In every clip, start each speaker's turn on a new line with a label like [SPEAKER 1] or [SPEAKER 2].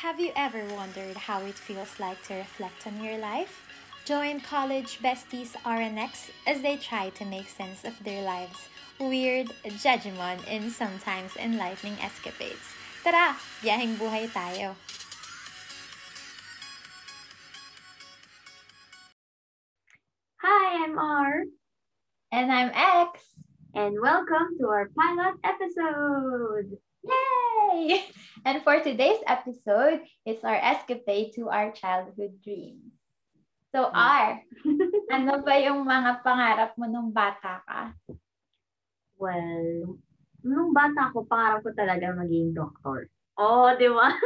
[SPEAKER 1] Have you ever wondered how it feels like to reflect on your life? Join college besties RNX as they try to make sense of their lives' weird, judgment, and sometimes enlightening escapades. Tara, biyaheng buhay tayo!
[SPEAKER 2] Hi, I'm R,
[SPEAKER 1] And I'm X!
[SPEAKER 2] and welcome to our pilot episode.
[SPEAKER 1] Yay! And for today's episode, it's our escapade to our childhood dreams. So, R, ano ba yung mga pangarap mo nung bata ka?
[SPEAKER 2] Well, nung bata ako, pangarap ko talaga maging doktor. Oo, oh, di ba?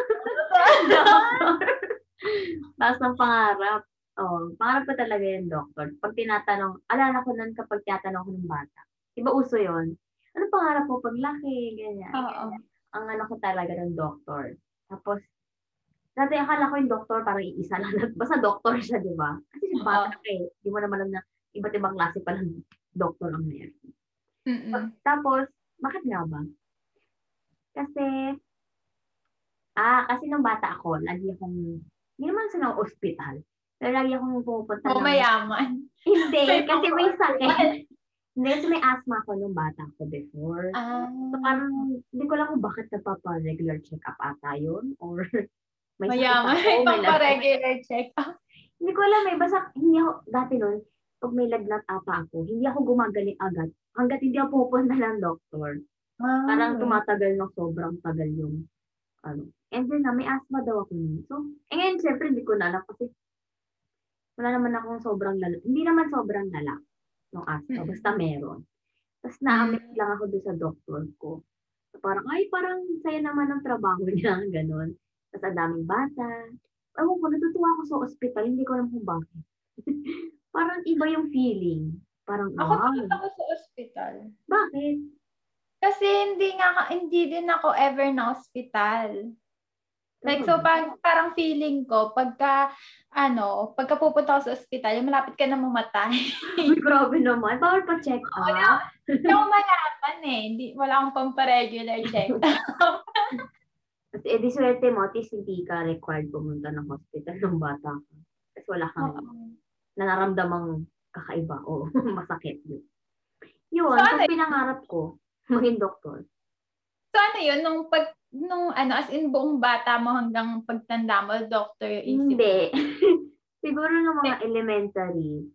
[SPEAKER 2] Taas ng pangarap. Oh, pangarap ko talaga yung doktor. Pag tinatanong, alala ko nun kapag tinatanong ko ng bata. Iba uso yon. Ano pangarap mo paglaki? Ganyan.
[SPEAKER 1] Oo.
[SPEAKER 2] Ang ano ko talaga ng doktor. Tapos, dati akala ko yung doktor parang iisa lang. Basta doktor siya, di ba? Kasi yung bata ka eh. Di mo naman alam na iba't ibang klase pa ng doktor ang meron. Tapos, bakit nga ba? Kasi, ah, kasi nung bata ako, lagi akong, hindi naman sa ng ospital, pero lagi akong pupunta
[SPEAKER 1] O
[SPEAKER 2] ng-
[SPEAKER 1] mayaman.
[SPEAKER 2] Hindi, kasi may sakit. Kasi may asthma ako nung bata ko before.
[SPEAKER 1] Ah,
[SPEAKER 2] So, parang, hindi ko lang kung bakit nagpapa-regular check-up ata yun, or may
[SPEAKER 1] mayaman.
[SPEAKER 2] ako, may lagnat.
[SPEAKER 1] Pang-regular check-up.
[SPEAKER 2] Hindi ko alam eh, basta hindi ako, dati nun, pag may lagnat ata ako, hindi ako gumagaling agad. Hanggat hindi ako pupunta ng doktor.
[SPEAKER 1] Ah,
[SPEAKER 2] Parang tumatagal ng sobrang tagal yung ano. And then na, may asthma daw ako nun. So, eh ngayon, syempre, hindi ko na alam kasi wala naman akong sobrang lala. Hindi naman sobrang lala ng asthma. Basta meron. Tapos na-amaze lang ako doon sa doktor ko. So, parang, ay, parang saya naman ang trabaho niya. Ganon. Tapos ang daming bata. Ewan ko, natutuwa ako sa ospital. Hindi ko alam kung bakit. parang iba yung feeling. Parang,
[SPEAKER 1] Ako
[SPEAKER 2] wow.
[SPEAKER 1] pumunta ko sa ospital.
[SPEAKER 2] Bakit?
[SPEAKER 1] Kasi hindi nga, hindi din ako ever na ospital. Like, so
[SPEAKER 2] Hmm.
[SPEAKER 1] parang, parang feeling ko, pagka, ano, pagka pupunta ako sa ospital, yung malapit ka na mamatay.
[SPEAKER 2] Uy, grabe naman. Bawal pa check up.
[SPEAKER 1] Hindi ako malaman eh. Hindi, wala akong pampa-regular check.
[SPEAKER 2] Kasi edi swerte mo, at hindi ka required pumunta ng hospital ng bata ka. Kasi wala kang nararamdamang kakaiba o masakit. Yun. Yun,
[SPEAKER 1] So,
[SPEAKER 2] so, pinangarap ko, maging doktor.
[SPEAKER 1] So ano yun, nung pag, nung ano, as in buong bata mo hanggang pagtanda mo, doctor yung isip?
[SPEAKER 2] Hindi. Siguro ng mga elementary,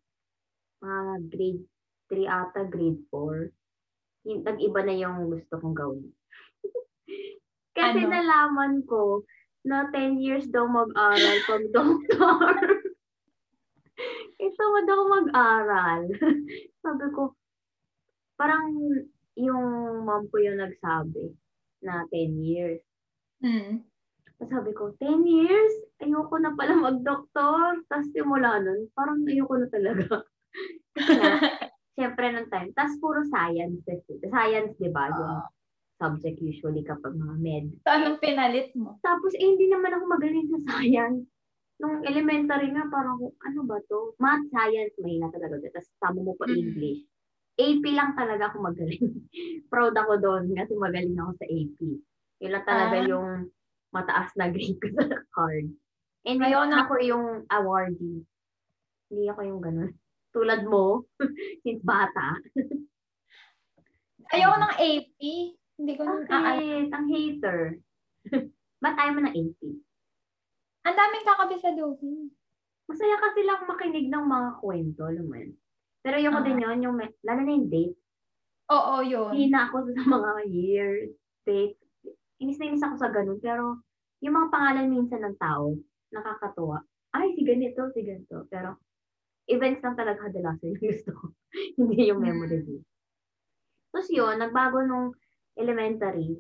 [SPEAKER 2] mga grade 3 ata, grade 4, yung, nag-iba na yung gusto kong gawin. Kasi
[SPEAKER 1] Ano?
[SPEAKER 2] nalaman ko na 10 years daw mag-aral pag doktor. Ito mo daw mag-aral. Sabi ko, parang yung mom ko yung nagsabi na 10 years.
[SPEAKER 1] Hmm.
[SPEAKER 2] Tapos sabi ko, 10 years? Ayoko na pala mag-doktor. Tapos simula nun, parang ayoko na talaga. Kasi syempre nung time, tapos puro science. Science, di ba? Yung subject usually kapag mga med.
[SPEAKER 1] So, anong pinalit mo?
[SPEAKER 2] Tapos, eh, hindi naman ako magaling sa science. Nung elementary nga, parang, ano ba to? Math, science, may na talaga. Tapos, tama mo pa
[SPEAKER 1] Mm.
[SPEAKER 2] English. AP lang talaga ako magaling. Proud ako doon kasi magaling ako sa AP. Yun lang talaga
[SPEAKER 1] Ah.
[SPEAKER 2] yung mataas na grade ko sa card. And
[SPEAKER 1] Ayaw na-
[SPEAKER 2] ako yung awardee. Hindi ako yung ganun. Tulad mo, since bata.
[SPEAKER 1] Ayoko ng AP. Hindi ko nung aalam.
[SPEAKER 2] Bakit? Ang hater. Ba't ayaw mo ng AP?
[SPEAKER 1] Ang daming kakabisaduhin.
[SPEAKER 2] Masaya kasi lang makinig ng mga kwento, yun. Pero yung ko
[SPEAKER 1] Ah.
[SPEAKER 2] din yun, yung, lalo na yung date.
[SPEAKER 1] Oo, yun.
[SPEAKER 2] Hindi na ako sa mga years, date. Inis na inis ako sa ganun. Pero yung mga pangalan minsan ng tao, nakakatuwa. Ay, si ganito, si ganito. Pero events lang talaga kadalasan yung gusto ko. Hindi yung memory view. Tapos yun, nagbago nung elementary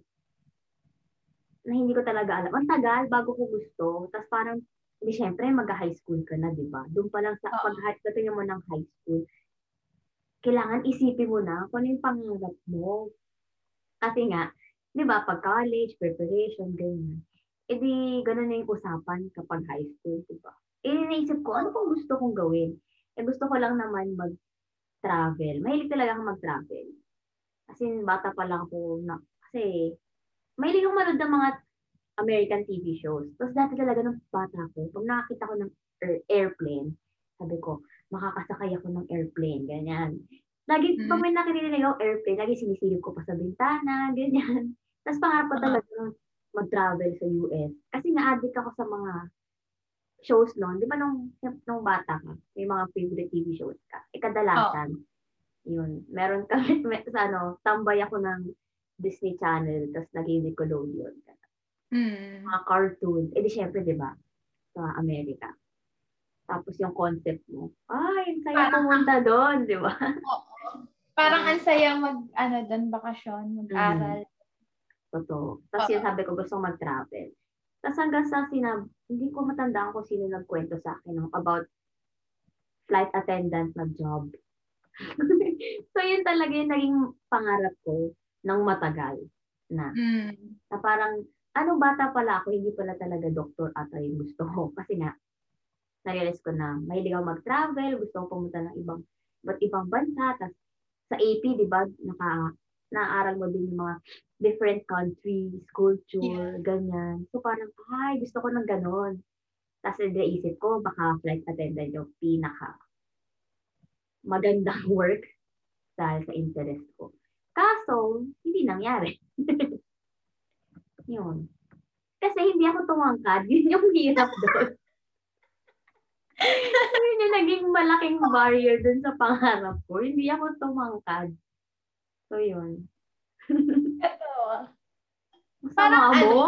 [SPEAKER 2] na hindi ko talaga alam. Ang tagal bago ko gusto. Tapos parang, hindi syempre, mag-high school ka na, di ba? Doon pa lang sa,
[SPEAKER 1] Oo.
[SPEAKER 2] pag dating mo ng high school, kailangan isipin mo na kung ano yung pangarap mo. Kasi nga, di ba, pag college, preparation, ganyan. E di, ganun na yung usapan kapag high school, di ba? Eh, naisip ko, ano pang gusto kong gawin? Eh, gusto ko lang naman mag-travel. Mahilig talaga ako mag-travel. Kasi bata pa lang ako na, kasi, mahilig akong manood ng mga American TV shows. Tapos dati talaga nung bata ko, pag nakakita ko ng air- airplane, sabi ko, makakasakay ako ng airplane, ganyan. Lagi,
[SPEAKER 1] Mm.
[SPEAKER 2] pag may nakirinig ako airplane, lagi sinisilip ko pa sa bintana, ganyan. Tapos pangarap ko talaga mag-travel sa US. Kasi na-addict ako sa mga shows noon. Di ba nung, nung bata ka, may mga favorite TV shows ka. Eh, kadalasan, yun. Meron kami, may, sa ano, tambay ako ng Disney Channel, tapos naging Nickelodeon.
[SPEAKER 1] Mm.
[SPEAKER 2] Mga cartoons. Eh di syempre, di ba? Sa Amerika. Tapos yung concept mo, ay, ang saya
[SPEAKER 1] Parang-
[SPEAKER 2] pumunta doon, di ba?
[SPEAKER 1] Parang ang saya mag, ano doon, bakasyon, mag-aral.
[SPEAKER 2] Totoo. Tapos
[SPEAKER 1] Oo.
[SPEAKER 2] yun sabi ko, gusto mag-travel. Tapos hanggang sa sinab, hindi ko matandaan kung sino nagkwento sa akin no, about flight attendant na job. so yun talaga yung naging pangarap ko ng matagal na.
[SPEAKER 1] Mm.
[SPEAKER 2] Na parang, ano bata pala ako, hindi pala talaga doktor ata yung gusto ko. Kasi nga, narealize ko na mahilig ako mag-travel, gusto ko pumunta ng ibang, iba't ibang bansa. Tapos sa AP, di ba, naka, naaral mo din yung mga different countries, culture, ganyan. So parang, ay, gusto ko ng ganon. Tapos naisip ko, baka flight attendant yung pinaka magandang work dahil sa interest ko. Kaso, hindi nangyari. Yun. Kasi hindi ako tumangkad. Yun yung hirap doon. Yun yung naging malaking barrier dun sa pangarap ko. Hindi ako tumangkad. So, yun.
[SPEAKER 1] Ito.
[SPEAKER 2] Parang
[SPEAKER 1] Parang
[SPEAKER 2] mo?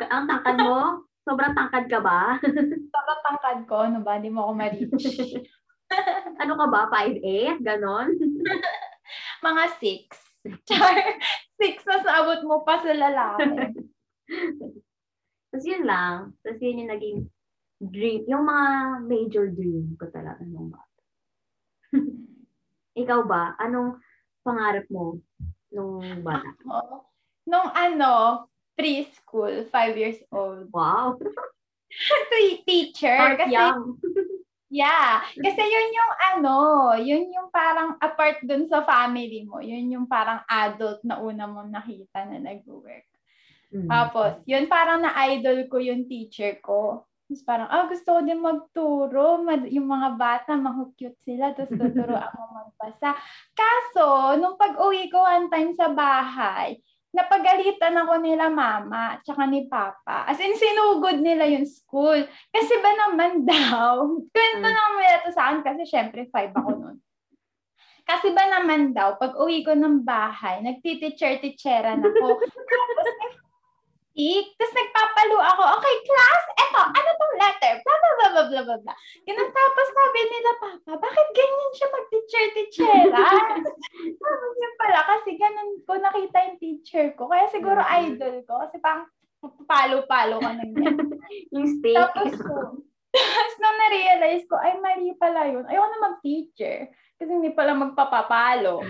[SPEAKER 2] Ga- Ang tangkad mo? Sobrang tangkad ka ba?
[SPEAKER 1] Sobrang tangkad ko, ano ba? Hindi mo ako ma-reach.
[SPEAKER 2] ano ka ba? 5'8"? Ganon?
[SPEAKER 1] Mga six. Char, six na sabot mo pa sa lalaki.
[SPEAKER 2] Tapos yun lang. Tapos yun yung naging dream. Yung mga major dream ko talaga nung bata. Ikaw ba? Anong pangarap mo nung bata?
[SPEAKER 1] Oo. Nung ano, preschool, five years old.
[SPEAKER 2] Wow!
[SPEAKER 1] T- teacher.
[SPEAKER 2] Start
[SPEAKER 1] Kasi,
[SPEAKER 2] young.
[SPEAKER 1] yeah. Kasi yun yung ano, yun yung parang apart dun sa family mo. Yun yung parang adult na una mo nakita na nag-work.
[SPEAKER 2] Mm.
[SPEAKER 1] Tapos, yun parang na-idol ko yung teacher ko. Tapos parang, ah, gusto ko din magturo. Mad- yung mga bata, mahu-cute sila. Tapos tuturo ako magbasa. Kaso, nung pag-uwi ko one time sa bahay, napagalitan ako nila mama tsaka ni papa. As in, sinugod nila yung school. Kasi ba naman daw, kwento
[SPEAKER 2] Mm.
[SPEAKER 1] naman nila to sa akin kasi syempre five ako nun. Kasi ba naman daw, pag uwi ko ng bahay, nagtiteacher-teacheran ako. Tapos, ik, tapos nagpapalo ako, okay, class, eto, ano tong letter? Blah, blah, blah, blah, blah, blah, blah. Ganun, tapos sabi nila, Papa, bakit ganyan siya mag-teacher-teacheran? Tapos yun pala, kasi ganun ko nakita yung teacher ko. Kaya siguro
[SPEAKER 2] Mhm.
[SPEAKER 1] idol ko, kasi parang palo-palo ka ng yan.
[SPEAKER 2] Yung steak.
[SPEAKER 1] Tapos, tapos nung na-realize ko, ay, mali pala yun. Ayoko na mag-teacher. Kasi hindi pala magpapapalo.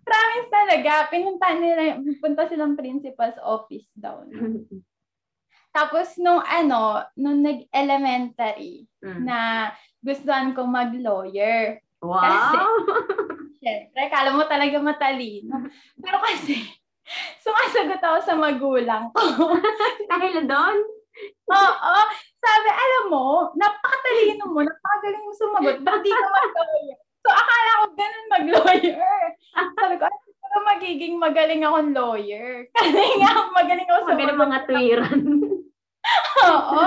[SPEAKER 1] Promise talaga, pinunta nila, punta silang principal's office daw. Tapos nung ano, nung nag-elementary,
[SPEAKER 2] Mm.
[SPEAKER 1] na gustuhan ko mag-lawyer.
[SPEAKER 2] wow!
[SPEAKER 1] Siyempre, kala mo talaga matalino. Pero kasi, sumasagot ako sa magulang ko.
[SPEAKER 2] Dahil doon?
[SPEAKER 1] Oo. Sabi, alam mo, napakatalino mo, napakagaling mo sumagot, ba't di ka mag-lawyer? So, akala ko ganun mag-lawyer. Sabi ko, ano magiging magaling akong lawyer. Kasi nga, magaling ako sa
[SPEAKER 2] Magaling mga tuwiran.
[SPEAKER 1] Oo.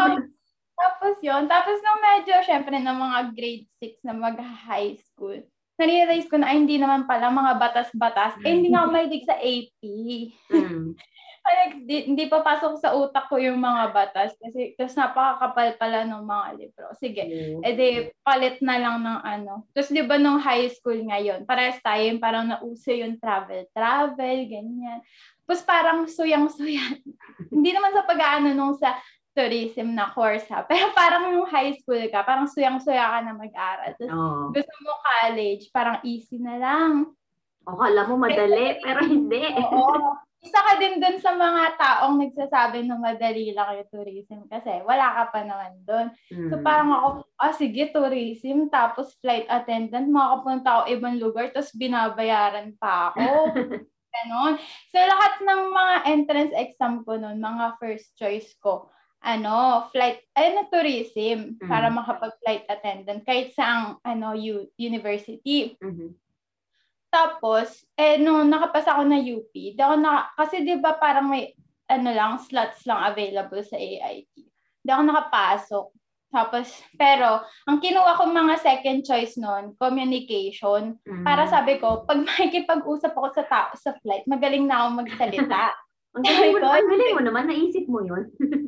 [SPEAKER 1] Tapos yun. Tapos nung medyo, syempre, ng mga grade 6 na mag-high school, na-realize ko na, ay, hindi naman pala mga batas-batas. Eh, hindi nga ako mahilig sa AP.
[SPEAKER 2] Mm.
[SPEAKER 1] Ay, hindi, hindi pa pasok sa utak ko yung mga batas. Kasi, tapos napakakapal pala ng mga libro. Sige. Eh di, palit na lang ng ano. Tapos di ba nung high school ngayon, parehas tayo yung parang nauso yung travel-travel, ganyan. Tapos parang suyang-suyan. Hindi naman sa pag-aano nung sa tourism na course ha. Pero parang yung high school ka, parang suyang-suya ka na mag-aral. Tapos
[SPEAKER 2] Oo.
[SPEAKER 1] gusto mo college, parang easy na lang.
[SPEAKER 2] O, kala mo madali, pero hindi.
[SPEAKER 1] Oo. Isa ka din dun sa mga taong nagsasabi na madali lang yung tourism kasi wala ka pa naman dun. So
[SPEAKER 2] Mm.
[SPEAKER 1] parang ako, ah sige, tourism, tapos flight attendant, makapunta ako ibang lugar, tapos binabayaran pa ako. Ganon. So, lahat ng mga entrance exam ko noon, mga first choice ko, ano, flight, ano, tourism, mm. para makapag-flight attendant, kahit sa ang, ano, u- university.
[SPEAKER 2] Mm-hmm.
[SPEAKER 1] Tapos, eh, nung nakapasa ako na UP, di ako na, kasi di ba parang may, ano lang, slots lang available sa AIT. Di ako nakapasok. Tapos, pero, ang kinuha ko mga second choice noon, communication. Mm. Para sabi ko, pag makikipag-usap ako sa tao sa flight, magaling na ako magsalita.
[SPEAKER 2] ang galing mo, ang galing mo naman, naisip mo yun.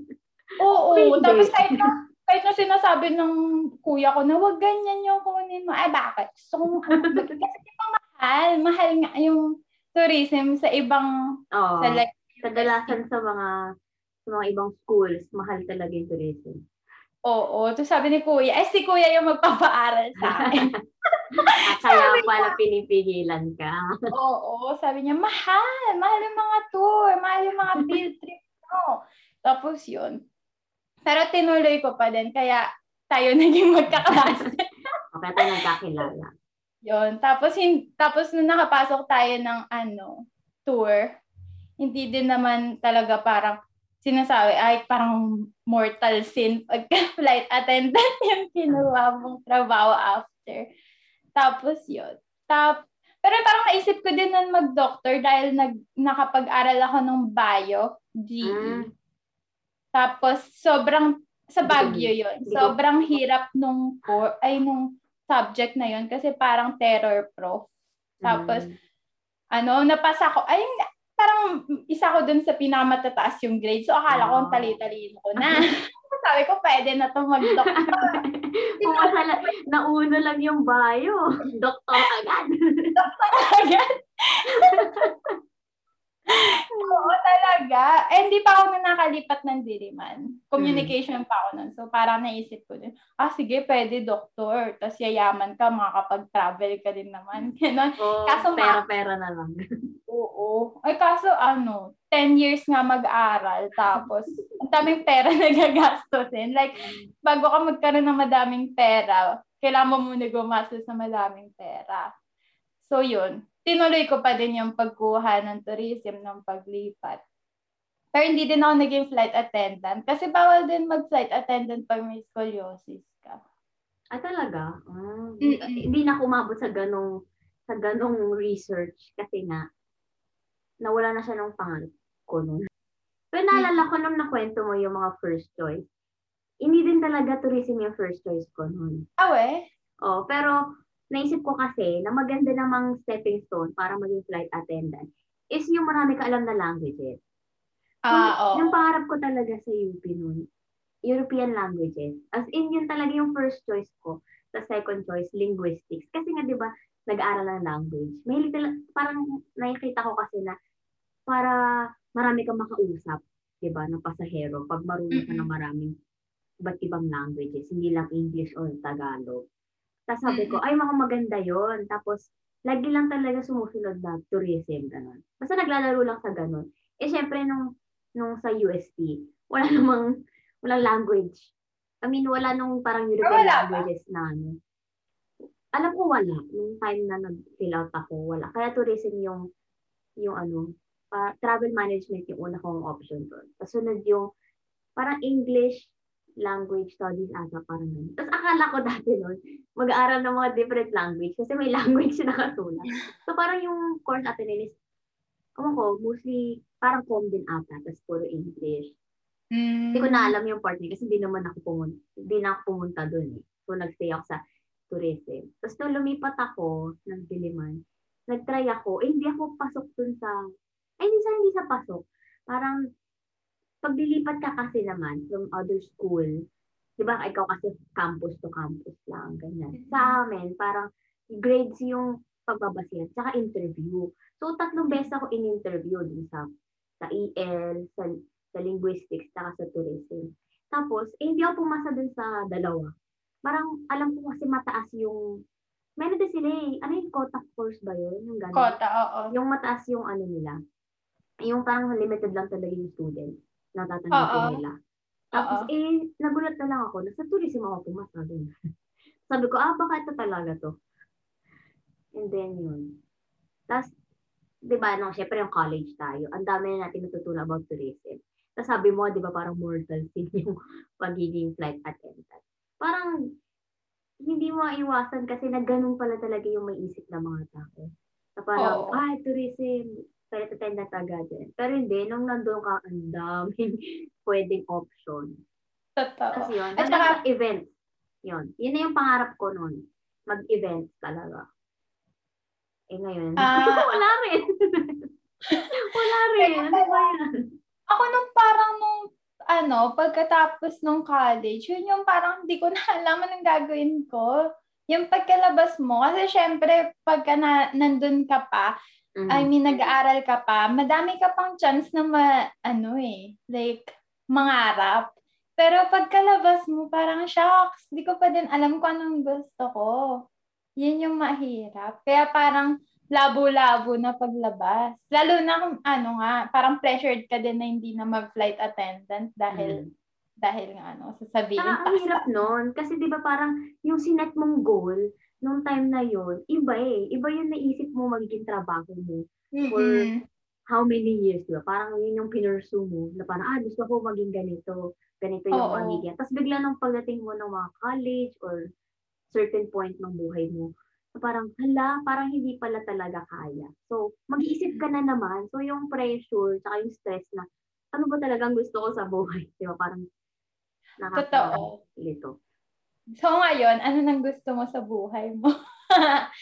[SPEAKER 1] Oo, oo. tapos kahit na, kahit na sinasabi ng kuya ko na wag ganyan yung kunin mo. Ay, bakit? So, kasi di ba mahal? Mahal nga yung tourism sa ibang,
[SPEAKER 2] Oo.
[SPEAKER 1] sa like,
[SPEAKER 2] Kadalasan sa mga sa mga ibang schools, mahal talaga yung tourism.
[SPEAKER 1] Oo. Tapos sabi ni Kuya, eh si Kuya yung magpapaaral sa akin.
[SPEAKER 2] Kaya pala pinipigilan ka.
[SPEAKER 1] Oo. Sabi niya, mahal. Mahal yung mga tour. Mahal yung mga field trip mo. Tapos yun. Pero tinuloy ko pa din. Kaya tayo naging magkaklase.
[SPEAKER 2] okay, tayo nagkakilala.
[SPEAKER 1] Yun. Tapos, hin- tapos nung nakapasok tayo ng ano, tour, hindi din naman talaga parang sinasabi, ay parang mortal sin pagka flight attendant yung kinuha mong trabaho after. Tapos yun. Tap, pero parang naisip ko din nun mag-doctor dahil nag, nakapag-aral ako ng bio, GE.
[SPEAKER 2] Mm.
[SPEAKER 1] Tapos sobrang, sa Baguio
[SPEAKER 2] ko-
[SPEAKER 1] Sobrang hirap nung, core, ay nung subject na yun kasi parang terror prof. Tapos,
[SPEAKER 2] Mm.
[SPEAKER 1] ano, napasa ko, ay, parang isa ko dun sa pinakamatataas yung grade. So, akala ko ang
[SPEAKER 2] Ah.
[SPEAKER 1] tali-talino ko na. Sabi ko, pwede na to mag-doctor.
[SPEAKER 2] Kung masala, nauna lang yung bio. Doktor agad.
[SPEAKER 1] agad. Oo, talaga. Eh, hindi pa ako na nakalipat ng Diliman. Communication pa ako nun. So, parang naisip ko din, ah, sige, pwede, doktor. Tapos yayaman ka, makakapag-travel ka din naman. Ganon.
[SPEAKER 2] Oh,
[SPEAKER 1] Kaso
[SPEAKER 2] pera-pera na lang.
[SPEAKER 1] Oo. Ay, kaso ano, 10 years nga mag-aral, tapos ang daming pera na gagastusin. Like, bago ka magkaroon ng madaming pera, kailangan mo muna gumastos sa madaming pera. So, yun. Tinuloy ko pa din yung pagkuha ng tourism ng paglipat. Pero hindi din ako naging flight attendant kasi bawal din mag-flight attendant pag may scoliosis ka.
[SPEAKER 2] Ah, talaga? Ah,
[SPEAKER 1] Mm-mm.
[SPEAKER 2] Hindi na ako umabot sa ganong sa ganong research kasi nga nawala na siya ng pangarap ko noon. Pero naalala ko nung nakwento mo yung mga first choice. Hindi din talaga tourism yung first choice ko noon.
[SPEAKER 1] Ah, we?
[SPEAKER 2] Oh, pero naisip ko kasi na maganda namang stepping stone para maging flight attendant is yung marami ka alam na languages. So,
[SPEAKER 1] Ah, oo.
[SPEAKER 2] yung pangarap ko talaga sa UP noon, European languages. As in, yun talaga yung first choice ko. Sa second choice, linguistics. Kasi nga, di ba, nag-aaral ng language. Mahilig talaga, parang nakikita ko kasi na para marami kang makausap, di ba, ng pasahero. Pag marunong ka ng maraming iba't ibang languages, hindi lang English or Tagalog. Tapos sabi ko, ay, mga maganda yon Tapos, lagi lang talaga sumusunod na tourism, gano'n. Basta naglalaro lang sa gano'n. Eh, syempre, nung, nung sa UST, wala namang, walang language. I mean, wala nung parang European
[SPEAKER 1] wala ba?
[SPEAKER 2] languages na ano. Alam ko wala. Nung time na nag-fill out ako, wala. Kaya tourism yung, yung ano, pa, travel management yung una kong option doon. Tapos sunod yung, parang English, language studies ata parang ganun. Tapos akala ko dati nun, mag-aaral ng mga different language kasi may language na nakasulat. So parang yung course natin is, ewan ko, mostly parang com din ata, tapos puro English.
[SPEAKER 1] Mm.
[SPEAKER 2] Hindi ko na alam yung part niya kasi hindi naman ako pumunta, hindi na ako pumunta doon eh. So nagstay ako sa tourism. Tapos nung lumipat ako ng Diliman, nagtry ako, eh hindi ako pasok dun sa, ay hindi sa hindi sa pasok. Parang pag dilipat ka kasi naman from other school, di ba, ikaw kasi campus to campus lang, ganyan. Sa amin, parang grades yung pagbabasihan, tsaka interview. So, tatlong beses ako in-interview dun sa sa EL, sa, sa linguistics, tsaka sa tourism. Tapos, eh, hindi ako pumasa dun sa dalawa. Parang, alam ko kasi mataas yung, meron din sila eh, ano yung quota course ba yun? Yung ganun.
[SPEAKER 1] Kota, oo.
[SPEAKER 2] Yung mataas yung ano nila. Yung parang limited lang talaga yung student na tatanggapin nila. Tapos
[SPEAKER 1] Oo.
[SPEAKER 2] eh, nagulat na lang ako na sa tourism ako pumasa. Sabi ko, ah, baka ito talaga to. And then yun. Tapos, di ba, no, syempre yung college tayo, ang dami na natin natutunan about tourism. Tapos sabi mo, di ba, parang mortal sin yung pagiging flight attendant. Parang, hindi mo iwasan kasi na ganun pala talaga yung may isip ng mga tao. Na parang,
[SPEAKER 1] Oo.
[SPEAKER 2] ah, tourism, flight attendant agad yan. Pero hindi, nung nandun ka, ang daming pwedeng option.
[SPEAKER 1] Totoo.
[SPEAKER 2] Kasi yun,
[SPEAKER 1] At saka-
[SPEAKER 2] sa events. Yun. Yun na yung pangarap ko noon. Mag-events talaga. Eh ngayon,
[SPEAKER 1] Ah.
[SPEAKER 2] wala rin. wala rin. Ano ba yan?
[SPEAKER 1] Ako nung parang nung ano, pagkatapos nung college, yun yung parang hindi ko na alam anong gagawin ko. Yung pagkalabas mo, kasi syempre, pagka na, nandun ka pa,
[SPEAKER 2] Mhm.
[SPEAKER 1] I mean, nag-aaral ka pa, madami ka pang chance na ma, ano eh, like, mangarap. Pero pagkalabas mo, parang shocks, di ko pa din alam kung anong gusto ko. Yun yung mahirap. Kaya parang labo-labo na paglabas. Lalo na kung ano nga, parang pressured ka din na hindi na mag-flight attendant dahil
[SPEAKER 2] Mhm.
[SPEAKER 1] dahil nga ano, sasabihin
[SPEAKER 2] Saka ang hirap nun. Kasi di ba parang yung sinet mong goal, nung time na yun, iba eh. Iba yung naisip mo magiging trabaho mo.
[SPEAKER 1] Mm-mm.
[SPEAKER 2] How many years, di ba? Parang yun yung pinursu mo. Na parang, ah, gusto ko maging ganito. Ganito yung
[SPEAKER 1] Oo.
[SPEAKER 2] magiging. Tapos bigla nung pagdating mo ng mga college or certain point ng buhay mo, na parang, hala, parang hindi pala talaga kaya. So, mag-iisip ka na naman. So, yung pressure, tsaka yung stress na, ano ba talagang gusto ko sa buhay? Di ba? Parang,
[SPEAKER 1] Totoo.
[SPEAKER 2] Lito.
[SPEAKER 1] So ngayon, ano nang gusto mo sa buhay mo?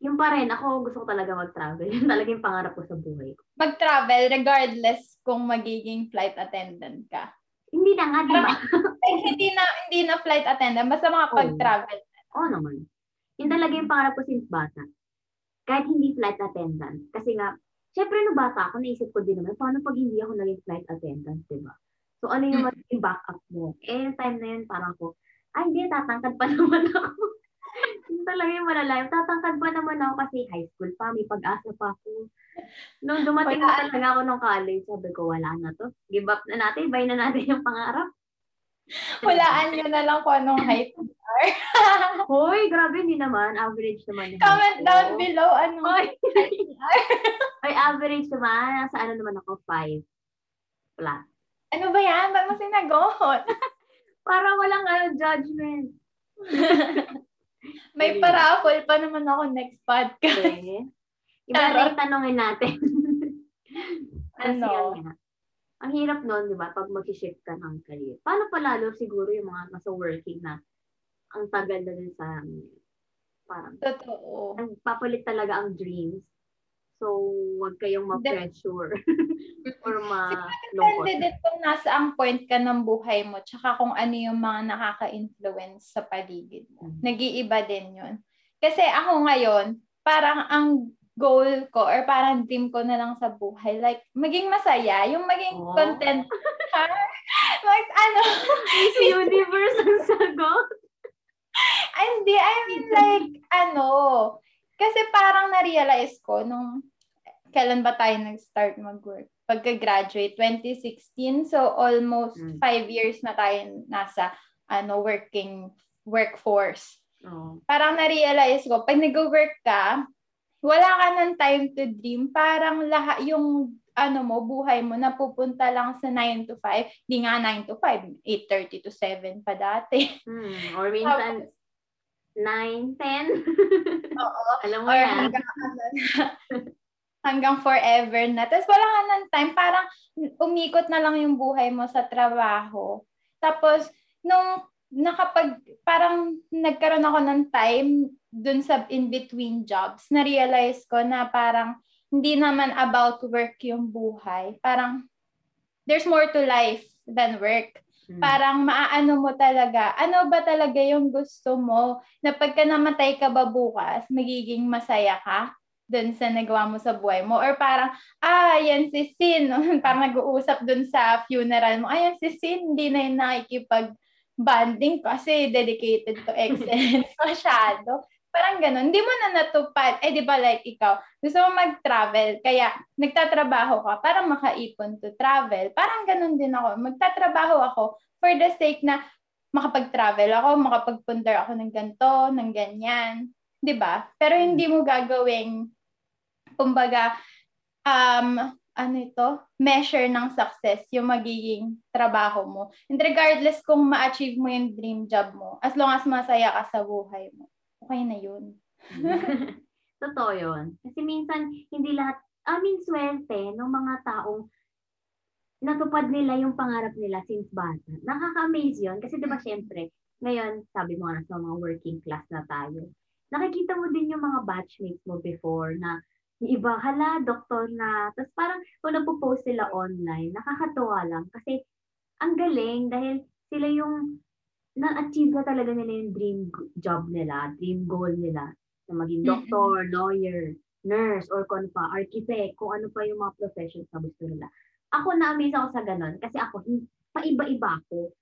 [SPEAKER 2] Yung pa rin, ako gusto ko talaga mag-travel. Yun talaga yung pangarap ko sa buhay ko.
[SPEAKER 1] Mag-travel regardless kung magiging flight attendant ka.
[SPEAKER 2] Hindi na nga, di ba?
[SPEAKER 1] Hindi na hindi na flight attendant, basta mga
[SPEAKER 2] Oo.
[SPEAKER 1] pag-travel.
[SPEAKER 2] Oo naman. Yun talaga yung pangarap ko since bata. Kahit hindi flight attendant. Kasi nga, syempre nung bata ako, naisip ko din naman, paano pag hindi ako naging flight attendant, di ba? So, ano yung
[SPEAKER 1] Mm.
[SPEAKER 2] magiging backup mo? Eh, yung time na yun, parang ako, ay, hindi, tatangkad pa naman ako. yun talaga yung malalayo. Tatangkad pa naman ako kasi high school pa, may pag-asa pa ako. Nung dumating na talaga ako nung college, sabi ko, wala na to. Give up na natin, buy na natin yung pangarap.
[SPEAKER 1] Hulaan nyo na lang kung anong height.
[SPEAKER 2] Hoy, grabe, hindi naman. Average naman. yung
[SPEAKER 1] Comment down below anong
[SPEAKER 2] Hoy. Ay, average naman. Nasa ano naman ako, 5 plus.
[SPEAKER 1] Ano ba yan? Ba't mo sinagot?
[SPEAKER 2] Para walang ano, judgment.
[SPEAKER 1] May
[SPEAKER 2] Ayun.
[SPEAKER 1] paraffol pa naman ako next podcast.
[SPEAKER 2] Okay. Iba na yung tanongin natin.
[SPEAKER 1] Ano?
[SPEAKER 2] ang hirap nun, di ba, pag mag-shift ka ng career. Paano pa lalo siguro yung mga nasa working na ang tagal na din sa parang
[SPEAKER 1] Totoo.
[SPEAKER 2] nagpapalit talaga ang dreams. So, wag kayong ma-pressure or ma-lungkot.
[SPEAKER 1] Depende din kung nasa ang point ka ng buhay mo, tsaka kung ano yung mga nakaka-influence sa paligid mo.
[SPEAKER 2] Mhm.
[SPEAKER 1] Nag-iiba din yun. Kasi ako ngayon, parang ang goal ko or parang dream ko na lang sa buhay, like, maging masaya, yung maging
[SPEAKER 2] Oh.
[SPEAKER 1] content. Mag, ano,
[SPEAKER 2] Miss Universe ang sagot.
[SPEAKER 1] Hindi, I mean like, ano, kasi parang na-realize ko nung, kailan ba tayo nag-start mag-work? Pagka-graduate, 2016. So, almost
[SPEAKER 2] Mm.
[SPEAKER 1] five years na tayo nasa, ano, working workforce.
[SPEAKER 2] Oo.
[SPEAKER 1] Parang na-realize ko, pag nag-work ka, wala ka ng time to dream. Parang lahat, yung, ano mo, buhay mo, napupunta lang sa 9 to 5. Di nga 9 to 5, 8.30 to 7 pa dati.
[SPEAKER 2] Hmm. Or minsan, 9, 10.
[SPEAKER 1] Oo.
[SPEAKER 2] Alam mo
[SPEAKER 1] or
[SPEAKER 2] na.
[SPEAKER 1] hanggang, hanggang forever na. Tapos wala ka ng time, parang umikot na lang yung buhay mo sa trabaho. Tapos, nung nakapag, parang nagkaroon ako ng time dun sa in-between jobs, na-realize ko na parang hindi naman about work yung buhay. Parang, there's more to life than work
[SPEAKER 2] Hmm.
[SPEAKER 1] parang maaano mo talaga, ano ba talaga yung gusto mo, na pagka namatay ka ba bukas, magiging masaya ka dun sa nagawa mo sa buhay mo. Or parang, ah, yan si Sin. parang nag-uusap dun sa funeral mo, ayan si Sin, hindi na yun nakikipag-banding kasi dedicated to excellence masyado. Parang ganun. Hindi mo na natupad. Eh, di ba like ikaw, gusto mo mag-travel, kaya nagtatrabaho ka para makaipon to travel. Parang ganun din ako. Magtatrabaho ako for the sake na makapag-travel ako, makapag-pundar ako ng ganito, ng ganyan. Di ba? Pero hindi mo gagawing kumbaga, um, ano ito, measure ng success, yung magiging trabaho mo. And regardless kung ma-achieve mo yung dream job mo, as long as masaya ka sa buhay mo, okay na yun.
[SPEAKER 2] Totoo yun. Kasi minsan, hindi lahat, I mean, swerte ng mga taong natupad nila yung pangarap nila since bata. Nakaka-amaze yun. Kasi diba, syempre, ngayon, sabi mo nga sa mga working class na tayo, nakikita mo din yung mga batchmates mo before na yung iba, hala, doktor na. Tapos parang kung nagpo-post sila online, nakakatuwa lang. Kasi ang galing dahil sila yung na-achieve na talaga nila yung dream job nila, dream goal nila na maging doctor, mm-hmm. lawyer, nurse, or kung ano pa, architect, kung ano pa yung mga professions na gusto nila. Ako na-amaze ako sa ganun kasi ako, paiba-iba ako.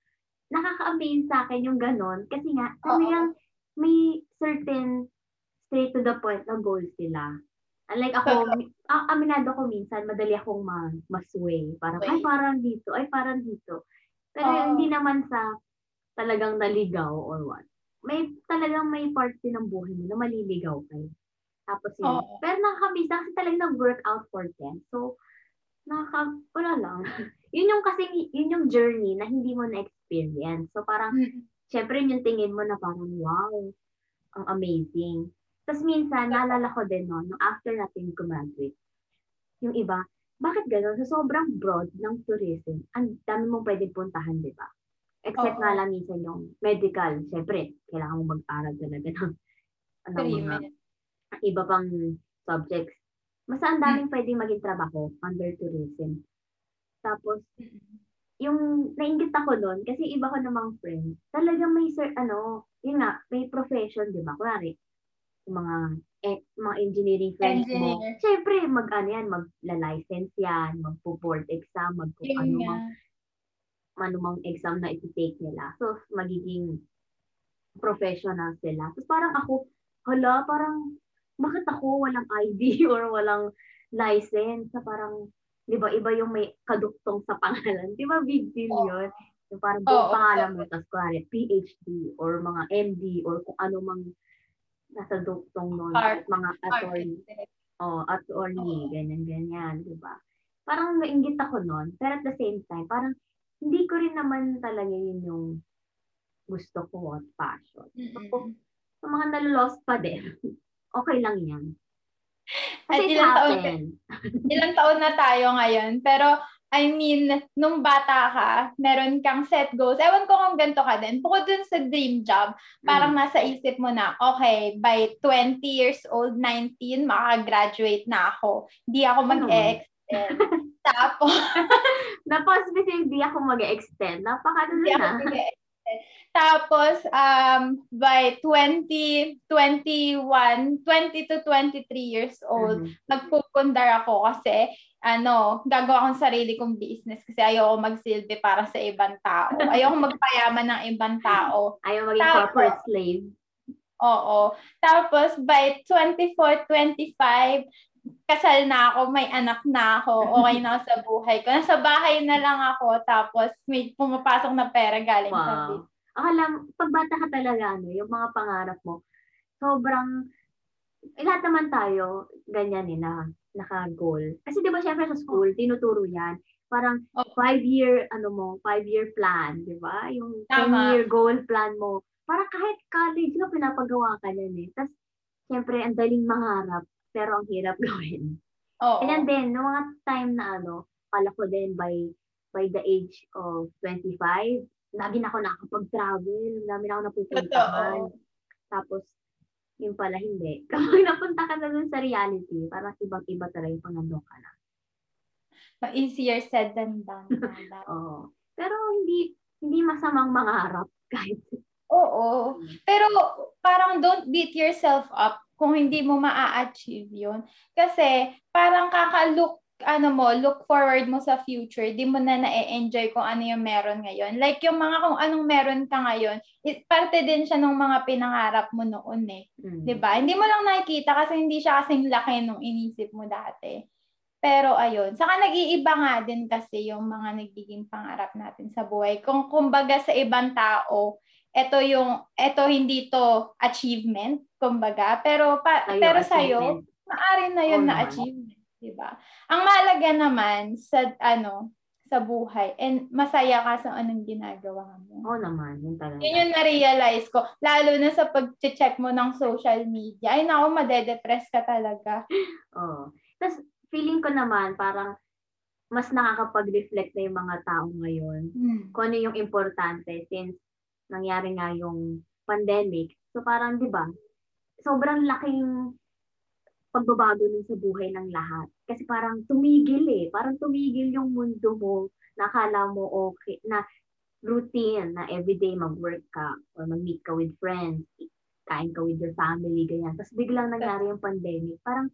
[SPEAKER 2] Nakaka-amaze sa akin yung ganun kasi nga, talagang may certain straight to the point na goals sila. Unlike ako, uh, aminado ko minsan, madali akong ma masway. Parang, ay, parang dito, ay, parang dito. Pero oh. hindi naman sa talagang naligaw or what. May talagang may part din ng buhay mo na maliligaw kayo. Tapos yun. Oh. Pero nakakamiss kasi talagang nag-work out for them. So, nakaka, wala lang. yun yung kasi, yun yung journey na hindi mo na-experience. So, parang, mm-hmm. syempre yung tingin mo na parang, wow, ang amazing. Tapos minsan, naalala ko din no, nung after natin graduate, yung iba, bakit gano'n? So, sobrang broad ng tourism. Ang dami mong pwedeng puntahan, di ba? Except Oo. nga lang minsan yung medical. Siyempre, kailangan mong mag-aral talaga ng ano, mga iba pang subjects. Basta ang daming pwedeng maging trabaho under tourism. Tapos, yung nainggit ako doon, kasi iba ko namang friend, talagang may, sir, ano, yun nga, may profession, di ba? Kunwari, mga eh, mga engineering friends Engineer. mo, syempre mag ano yan, magla-license yan, magpo-board exam, mag yeah. ano mang ano mang exam na i-take nila. So magiging professional sila. Tapos parang ako, hala, parang bakit ako walang ID or walang license sa parang 'di ba iba yung may kaduktong sa pangalan. 'Di ba big deal oh. 'yun? Yung parang buong oh, pangalan mo, tapos kuwari, PhD or mga MD or kung ano mang nasa duktong nun, Art, mga attorney. Oh, attorney, oh. ganyan, ganyan, di ba? Parang nainggit ako nun, pero at the same time, parang hindi ko rin naman talaga yun yung gusto ko at passion. Mm-hmm. So, so, mga nalulost pa din, okay lang yan.
[SPEAKER 1] Kasi at ilang taon, ilang taon na tayo ngayon, pero I mean, nung bata ka, meron kang set goals. Ewan ko kung ganito ka din. Bukod dun sa dream job, parang mm. nasa isip mo na, okay, by 20 years old, 19, makagraduate na ako. Hindi ako ano mag-extend.
[SPEAKER 2] Napos-specific, hindi ako mag-extend. Napakadali na.
[SPEAKER 1] Tapos, um, by 20, 21, 20 to 23 years old, mm-hmm. nagpupundar ako kasi ano, gagawa akong sarili kong business kasi ayoko magsilbi para sa ibang tao. Ayoko magpayaman ng ibang tao.
[SPEAKER 2] Ayaw maging Tapos, corporate slave.
[SPEAKER 1] Oo. Tapos, by 24, 25, kasal na ako, may anak na ako, okay na ako sa buhay ko. Nasa bahay na lang ako, tapos may pumapasok na pera galing wow. sa business.
[SPEAKER 2] Alam, pagbata ka talaga, ano, yung mga pangarap mo, sobrang, eh, lahat naman tayo, ganyan eh, na naka-goal. Kasi di ba syempre sa school, tinuturo yan. Parang oh. five-year, ano mo, five-year plan, di ba? Yung 10-year goal plan mo. Parang kahit college ka, pinapagawa ka yan eh. Tapos, syempre, ang daling mangarap, pero ang hirap gawin.
[SPEAKER 1] Oo.
[SPEAKER 2] And then, no mga time na ano, kala ko din by by the age of 25, lagi na ako nakakapag-travel, dami na ako napupuntahan. Tapos, yung pala hindi. Kapag napunta ka na dun sa reality, parang ibang-iba talaga yung pag ka na.
[SPEAKER 1] But easier said than done.
[SPEAKER 2] Oo. Pero hindi hindi masamang mangarap kahit
[SPEAKER 1] Oo. Pero parang don't beat yourself up kung hindi mo maa-achieve yun. Kasi parang kaka-look ano mo, look forward mo sa future, di mo na na-enjoy kung ano yung meron ngayon. Like yung mga kung anong meron ka ngayon, it, parte din siya ng mga pinangarap mo noon eh. Mm. 'Di ba? Hindi mo lang nakikita kasi hindi siya kasing laki nung inisip mo dati. Pero ayun, saka nag-iiba nga din kasi yung mga nagiging pangarap natin sa buhay. Kung kumbaga sa ibang tao, ito yung ito hindi to achievement, kumbaga, pero pa, Ayo, pero sa iyo maari na yun
[SPEAKER 2] Oo
[SPEAKER 1] na achievement, di ba? Ang mahalaga naman sa ano, sa buhay and masaya ka sa anong ginagawa mo.
[SPEAKER 2] Oo naman, yun talaga.
[SPEAKER 1] Yun yung na-realize ko. Lalo na sa pag-check mo ng social media. Ay, naku, madedepress ka talaga.
[SPEAKER 2] Oo. Tapos, feeling ko naman, parang mas nakakapag-reflect na yung mga tao ngayon
[SPEAKER 1] Hmm.
[SPEAKER 2] kung ano yung importante since nangyari nga yung pandemic. So parang, di ba, sobrang laking pagbabago nun sa buhay ng lahat. Kasi parang tumigil eh. Parang tumigil yung mundo mo. Nakala mo okay, na routine na everyday mag-work ka or mag-meet ka with friends, kain ka with your family, ganyan. Tapos biglang nangyari yung pandemic. Parang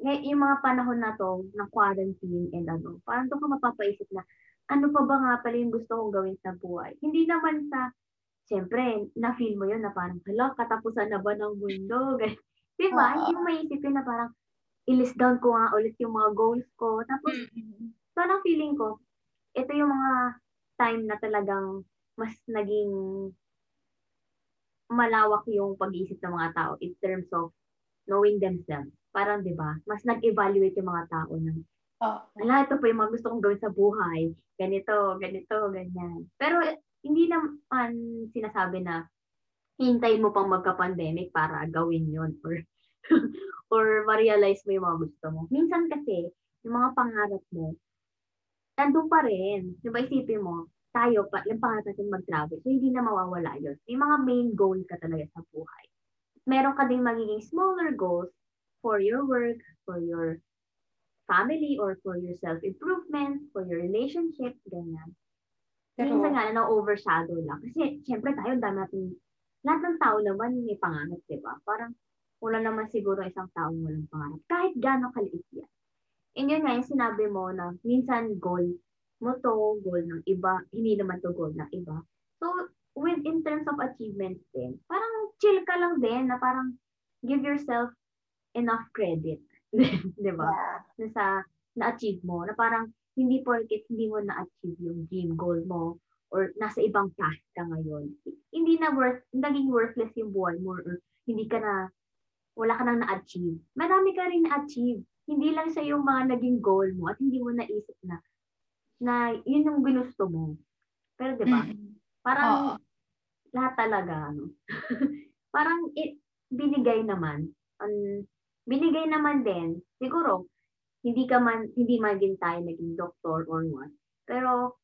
[SPEAKER 2] yung mga panahon na to, ng quarantine and ano, parang doon ka mapapaisip na, ano pa ba nga pala yung gusto kong gawin sa buhay? Hindi naman sa, siyempre, na-feel mo yun na parang, hala, katapusan na ba ng mundo? Diba?
[SPEAKER 1] Oo.
[SPEAKER 2] Hindi mo maisip yun na parang, i-list down ko nga ulit yung mga goals ko. Tapos, parang feeling ko, ito yung mga time na talagang mas naging malawak yung pag-iisip ng mga tao in terms of knowing themselves. Parang, di ba, mas nag-evaluate yung mga tao ng,
[SPEAKER 1] Oo.
[SPEAKER 2] ala, ito po yung mga gusto kong gawin sa buhay. Ganito, ganito, ganyan. Pero, hindi naman sinasabi na hintayin mo pang magka-pandemic para gawin yon or or ma-realize mo yung mga gusto mo. Minsan kasi, yung mga pangarap mo, nandun pa rin. Di ba isipin mo, tayo pa, yung pangarap natin mag-travel, hindi na mawawala yun. May mga main goal ka talaga sa buhay. Meron ka ding magiging smaller goals for your work, for your family, or for your self-improvement, for your relationship, ganyan.
[SPEAKER 1] Pero,
[SPEAKER 2] Minsan nga, na-overshadow lang. Kasi, syempre tayo, dami natin, lahat ng tao naman may pangarap, di ba? Parang, wala naman siguro isang taong walang pangarap. Kahit gano'ng kaliit yan. And yun nga, yung sinabi mo na, minsan goal mo to, goal ng iba, hindi naman to goal ng iba. So, with in terms of achievements din, parang chill ka lang din na parang give yourself enough credit. di ba?
[SPEAKER 1] yeah.
[SPEAKER 2] na sa na-achieve mo, na parang hindi porket hindi mo na-achieve yung dream goal mo or nasa ibang path ka ngayon. Hindi na worth, naging worthless yung buhay mo or hindi ka na, wala ka nang na-achieve. Marami ka rin na-achieve. Hindi lang sa yung mga naging goal mo at hindi mo naisip na na yun yung ginusto mo. Pero 'di ba? Parang
[SPEAKER 1] Oo.
[SPEAKER 2] lahat talaga ano. parang it, binigay naman. An, binigay naman din. Siguro hindi ka man hindi man din tayo naging doktor or what. Pero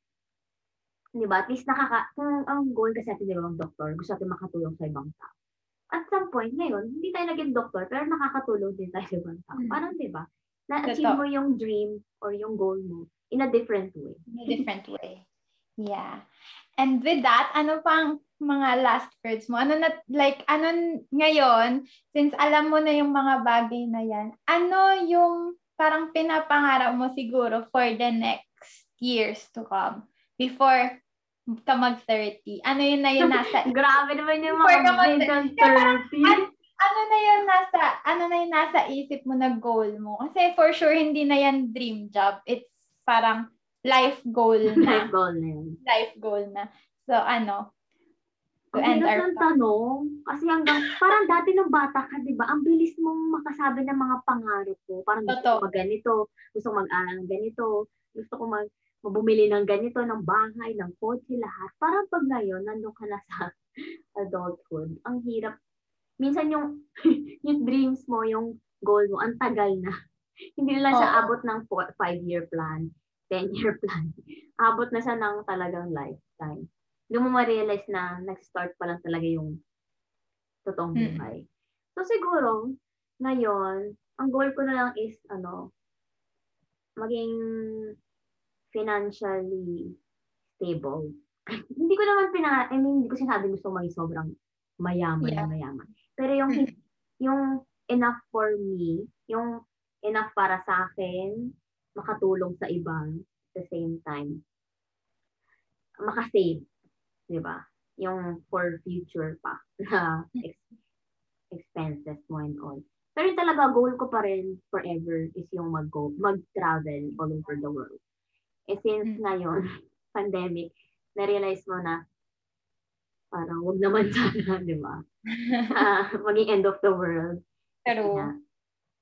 [SPEAKER 2] 'di ba? At least nakaka kung ang goal kasi natin 'di ba mag doktor, gusto natin makatulong sa ibang tao. At some point ngayon, hindi tayo naging doktor pero nakakatulong din tayo sa ibang tao.
[SPEAKER 1] Mm.
[SPEAKER 2] Parang 'di ba? Na-achieve mo yung dream or yung goal mo in a different way.
[SPEAKER 1] in a different way. Yeah. And with that, ano pang mga last words mo? Ano na, like, ano ngayon, since alam mo na yung mga bagay na yan, ano yung parang pinapangarap mo siguro for the next years to come before ka mag-30? Ano yun na yun nasa,
[SPEAKER 2] Grabe naman yung mga
[SPEAKER 1] mag-
[SPEAKER 2] mental
[SPEAKER 1] Kaya
[SPEAKER 2] 30.
[SPEAKER 1] ano na yun nasa, ano na yun nasa isip mo na goal mo? Kasi for sure, hindi na yan dream job. It's parang life goal na.
[SPEAKER 2] Life goal na yun.
[SPEAKER 1] life goal na. So, ano, to end our
[SPEAKER 2] ng tanong. Kasi hanggang, parang dati nung bata ka, di ba, ang bilis mong makasabi ng mga pangarap ko. Parang gusto ko mag ganito, gusto mag-aral ng ganito, gusto ko mag bumili ng ganito, ng bahay, ng kotse, lahat. Parang pag ngayon, nandun ka na sa adulthood, ang hirap. Minsan yung, yung dreams mo, yung goal mo, ang tagal na. Hindi na lang siya
[SPEAKER 1] Oo.
[SPEAKER 2] abot ng fo- five-year plan, 10-year plan. Abot na siya ng talagang lifetime doon mo ma-realize na nag-start pa lang talaga yung totoong
[SPEAKER 1] Mm.
[SPEAKER 2] buhay. So siguro, ngayon, ang goal ko na lang is, ano, maging financially stable. hindi ko naman pina, I mean, hindi ko sinabi gusto maging sobrang mayaman
[SPEAKER 1] Yeah.
[SPEAKER 2] na mayaman. Pero yung,
[SPEAKER 1] Mm.
[SPEAKER 2] yung enough for me, yung enough para sa akin, makatulong sa iba, at the same time, makasave, di ba? Yung for future pa na ex- expenses mo and all. Pero yung talaga, goal ko pa rin forever is yung mag-go, mag-travel all over the world. Eh since
[SPEAKER 1] Mm.
[SPEAKER 2] ngayon, pandemic, na-realize mo na parang wag naman sana, di ba? Ah, maging end of the world.
[SPEAKER 1] Pero,
[SPEAKER 2] Yeah.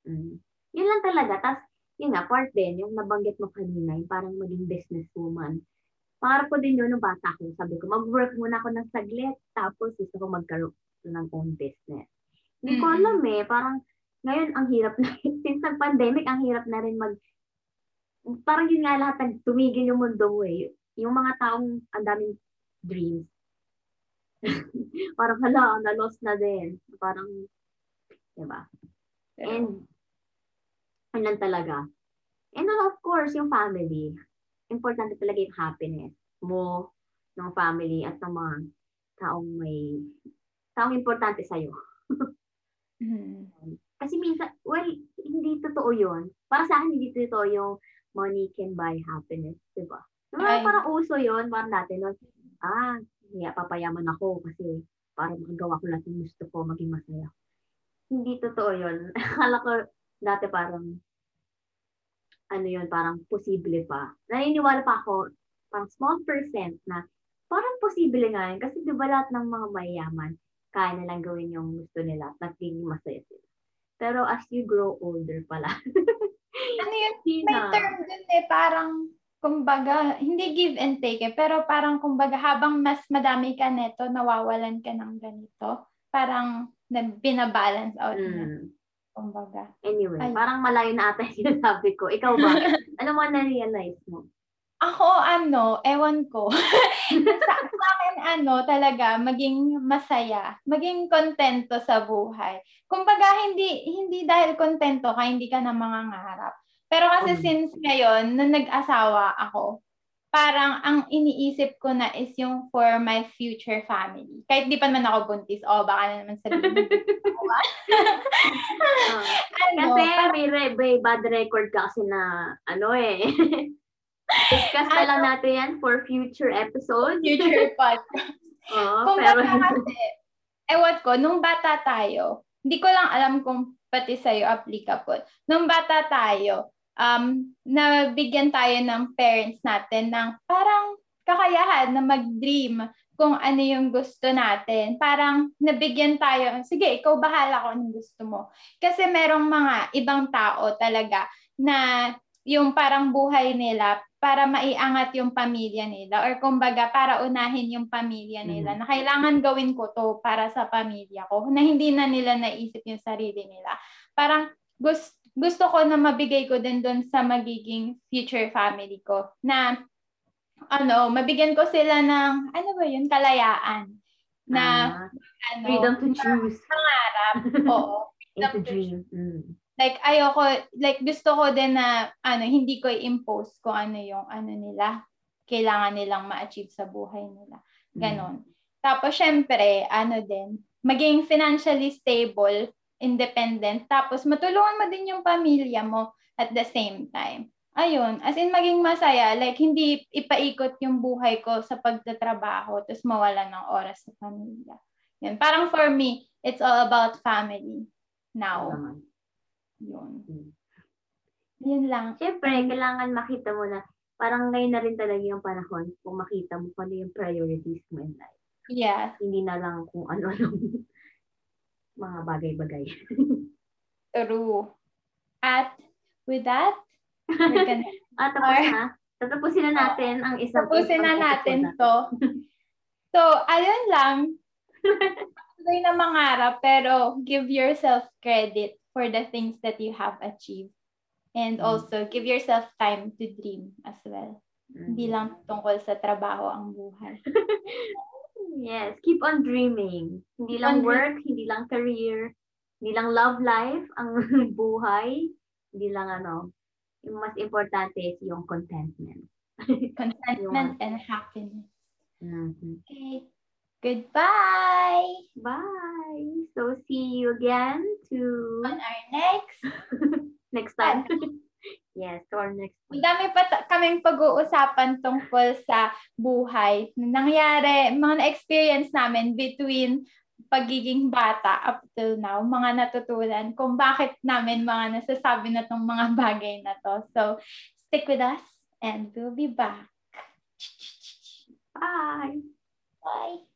[SPEAKER 2] Mm. Yun lang talaga. Tapos, yun nga, part din, yung nabanggit mo kanina, yung parang maging businesswoman. Pangarap ko din yun nung bata ko. Sabi ko, mag-work muna ako ng saglit, tapos gusto ko magkaroon ng own business. Hindi ko
[SPEAKER 1] Mm.
[SPEAKER 2] alam eh, parang ngayon ang hirap na, since nag-pandemic, ang hirap na rin mag, parang yun nga lahat, tumigil yung mundo mo eh. Yung mga taong ang daming dreams. parang hala, na-lost na din. Parang, diba? And, yun lang talaga. And then, of course, yung family. Importante talaga yung happiness mo, ng family, at ng mga taong may, taong importante sa'yo.
[SPEAKER 1] Mhm.
[SPEAKER 2] Kasi minsan, well, hindi totoo yun. Para sa akin, hindi totoo yung money can buy happiness, di ba? Diba, parang uso yun, parang dati nun, ah, yeah, papayaman ako kasi para makagawa ko lahat ng gusto ko, maging masaya. Hindi totoo yun. Akala ko dati parang, ano yun, parang posible pa. Naniniwala pa ako, parang small percent na parang posible nga yun. Kasi di ba lahat ng mga mayayaman, kaya nilang gawin yung gusto nila at naging masaya sila. Pero as you grow older pala,
[SPEAKER 1] Ano yun? May
[SPEAKER 2] na.
[SPEAKER 1] term dun eh, parang, kumbaga, hindi give and take eh, pero parang, kumbaga, habang mas madami ka neto, nawawalan ka ng ganito. Parang, na, binabalance out na,
[SPEAKER 2] Mm.
[SPEAKER 1] Kumbaga.
[SPEAKER 2] Anyway,
[SPEAKER 1] Ay.
[SPEAKER 2] parang malayo na ata yung sinasabi ko. Ikaw ba? ano mo na-realize mo?
[SPEAKER 1] Ako, ano, ewan ko. sa, sa akin, ano, talaga, maging masaya, maging kontento sa buhay. Kumbaga, hindi, hindi dahil kontento ka, hindi ka na mangangarap. Pero kasi
[SPEAKER 2] Mm.
[SPEAKER 1] since ngayon, nung nag-asawa ako, parang ang iniisip ko na is yung for my future family. Kahit di pa naman ako buntis, o baka na naman sabihin.
[SPEAKER 2] Ah,
[SPEAKER 1] ano,
[SPEAKER 2] kasi
[SPEAKER 1] parang-
[SPEAKER 2] may, re- may bad record ka kasi na, ano eh. Discuss na lang
[SPEAKER 1] Ano?
[SPEAKER 2] natin yan for future episodes.
[SPEAKER 1] future podcast.
[SPEAKER 2] Oo,
[SPEAKER 1] Kung
[SPEAKER 2] pero
[SPEAKER 1] kasi, ewan ko, nung bata tayo, hindi ko lang alam kung pati sa'yo applicable. Nung bata tayo, um, nabigyan tayo ng parents natin ng parang kakayahan na mag-dream kung ano yung gusto natin. Parang nabigyan tayo, sige, ikaw bahala kung anong gusto mo. Kasi merong mga ibang tao talaga na yung parang buhay nila para maiangat yung pamilya nila or kumbaga para unahin yung pamilya nila
[SPEAKER 2] Mhm.
[SPEAKER 1] na kailangan gawin ko to para sa pamilya ko na hindi na nila naisip yung sarili nila. Parang gusto, gusto ko na mabigay ko din doon sa magiging future family ko na ano, mabigyan ko sila ng ano ba yun, kalayaan na
[SPEAKER 2] ah,
[SPEAKER 1] ano,
[SPEAKER 2] freedom to choose
[SPEAKER 1] mangarap. Oo.
[SPEAKER 2] and to dream. Mm.
[SPEAKER 1] like ayoko like gusto ko din na ano hindi ko i-impose kung ano yung ano nila kailangan nilang ma-achieve sa buhay nila ganon tapos syempre ano din maging financially stable independent tapos matulungan mo din yung pamilya mo at the same time ayun as in maging masaya like hindi ipaikot yung buhay ko sa pagtatrabaho tapos mawala ng oras sa pamilya yun parang for me it's all about family now yun.
[SPEAKER 2] Mm.
[SPEAKER 1] Yun lang.
[SPEAKER 2] Siyempre, kailangan makita mo na parang ngayon na rin talaga yung panahon kung makita mo kung ano yung priorities mo in life.
[SPEAKER 1] Yeah.
[SPEAKER 2] Hindi na lang kung ano-ano mga bagay-bagay.
[SPEAKER 1] True. At with that, we're gonna
[SPEAKER 2] Ah, tapos na. Tatapusin na natin ang isang
[SPEAKER 1] tapusin na natin
[SPEAKER 2] episode
[SPEAKER 1] to. So, ayun lang. Tuloy na mangarap, pero give yourself credit for the things that you have achieved. And
[SPEAKER 2] Mm.
[SPEAKER 1] also, give yourself time to dream as well.
[SPEAKER 2] natin.
[SPEAKER 1] Hindi lang tungkol sa trabaho ang buhay.
[SPEAKER 2] Yes, keep on dreaming. Hindi
[SPEAKER 1] Keep
[SPEAKER 2] lang work, hindi lang career, hindi lang love life ang buhay, hindi lang ano. Yung mas importante is yung contentment.
[SPEAKER 1] Contentment and happiness.
[SPEAKER 2] Mhm.
[SPEAKER 1] Okay. Goodbye!
[SPEAKER 2] Bye! So, see you again to
[SPEAKER 1] On our next
[SPEAKER 2] next time. Yes, to our next
[SPEAKER 1] Ang dami pa ta- kaming pag-uusapan tungkol sa buhay na nangyari, mga na-experience namin between pagiging bata up till now, mga natutunan kung bakit namin mga nasasabi na tong mga bagay na to. So, stick with us and we'll be back.
[SPEAKER 2] Bye!
[SPEAKER 1] Bye!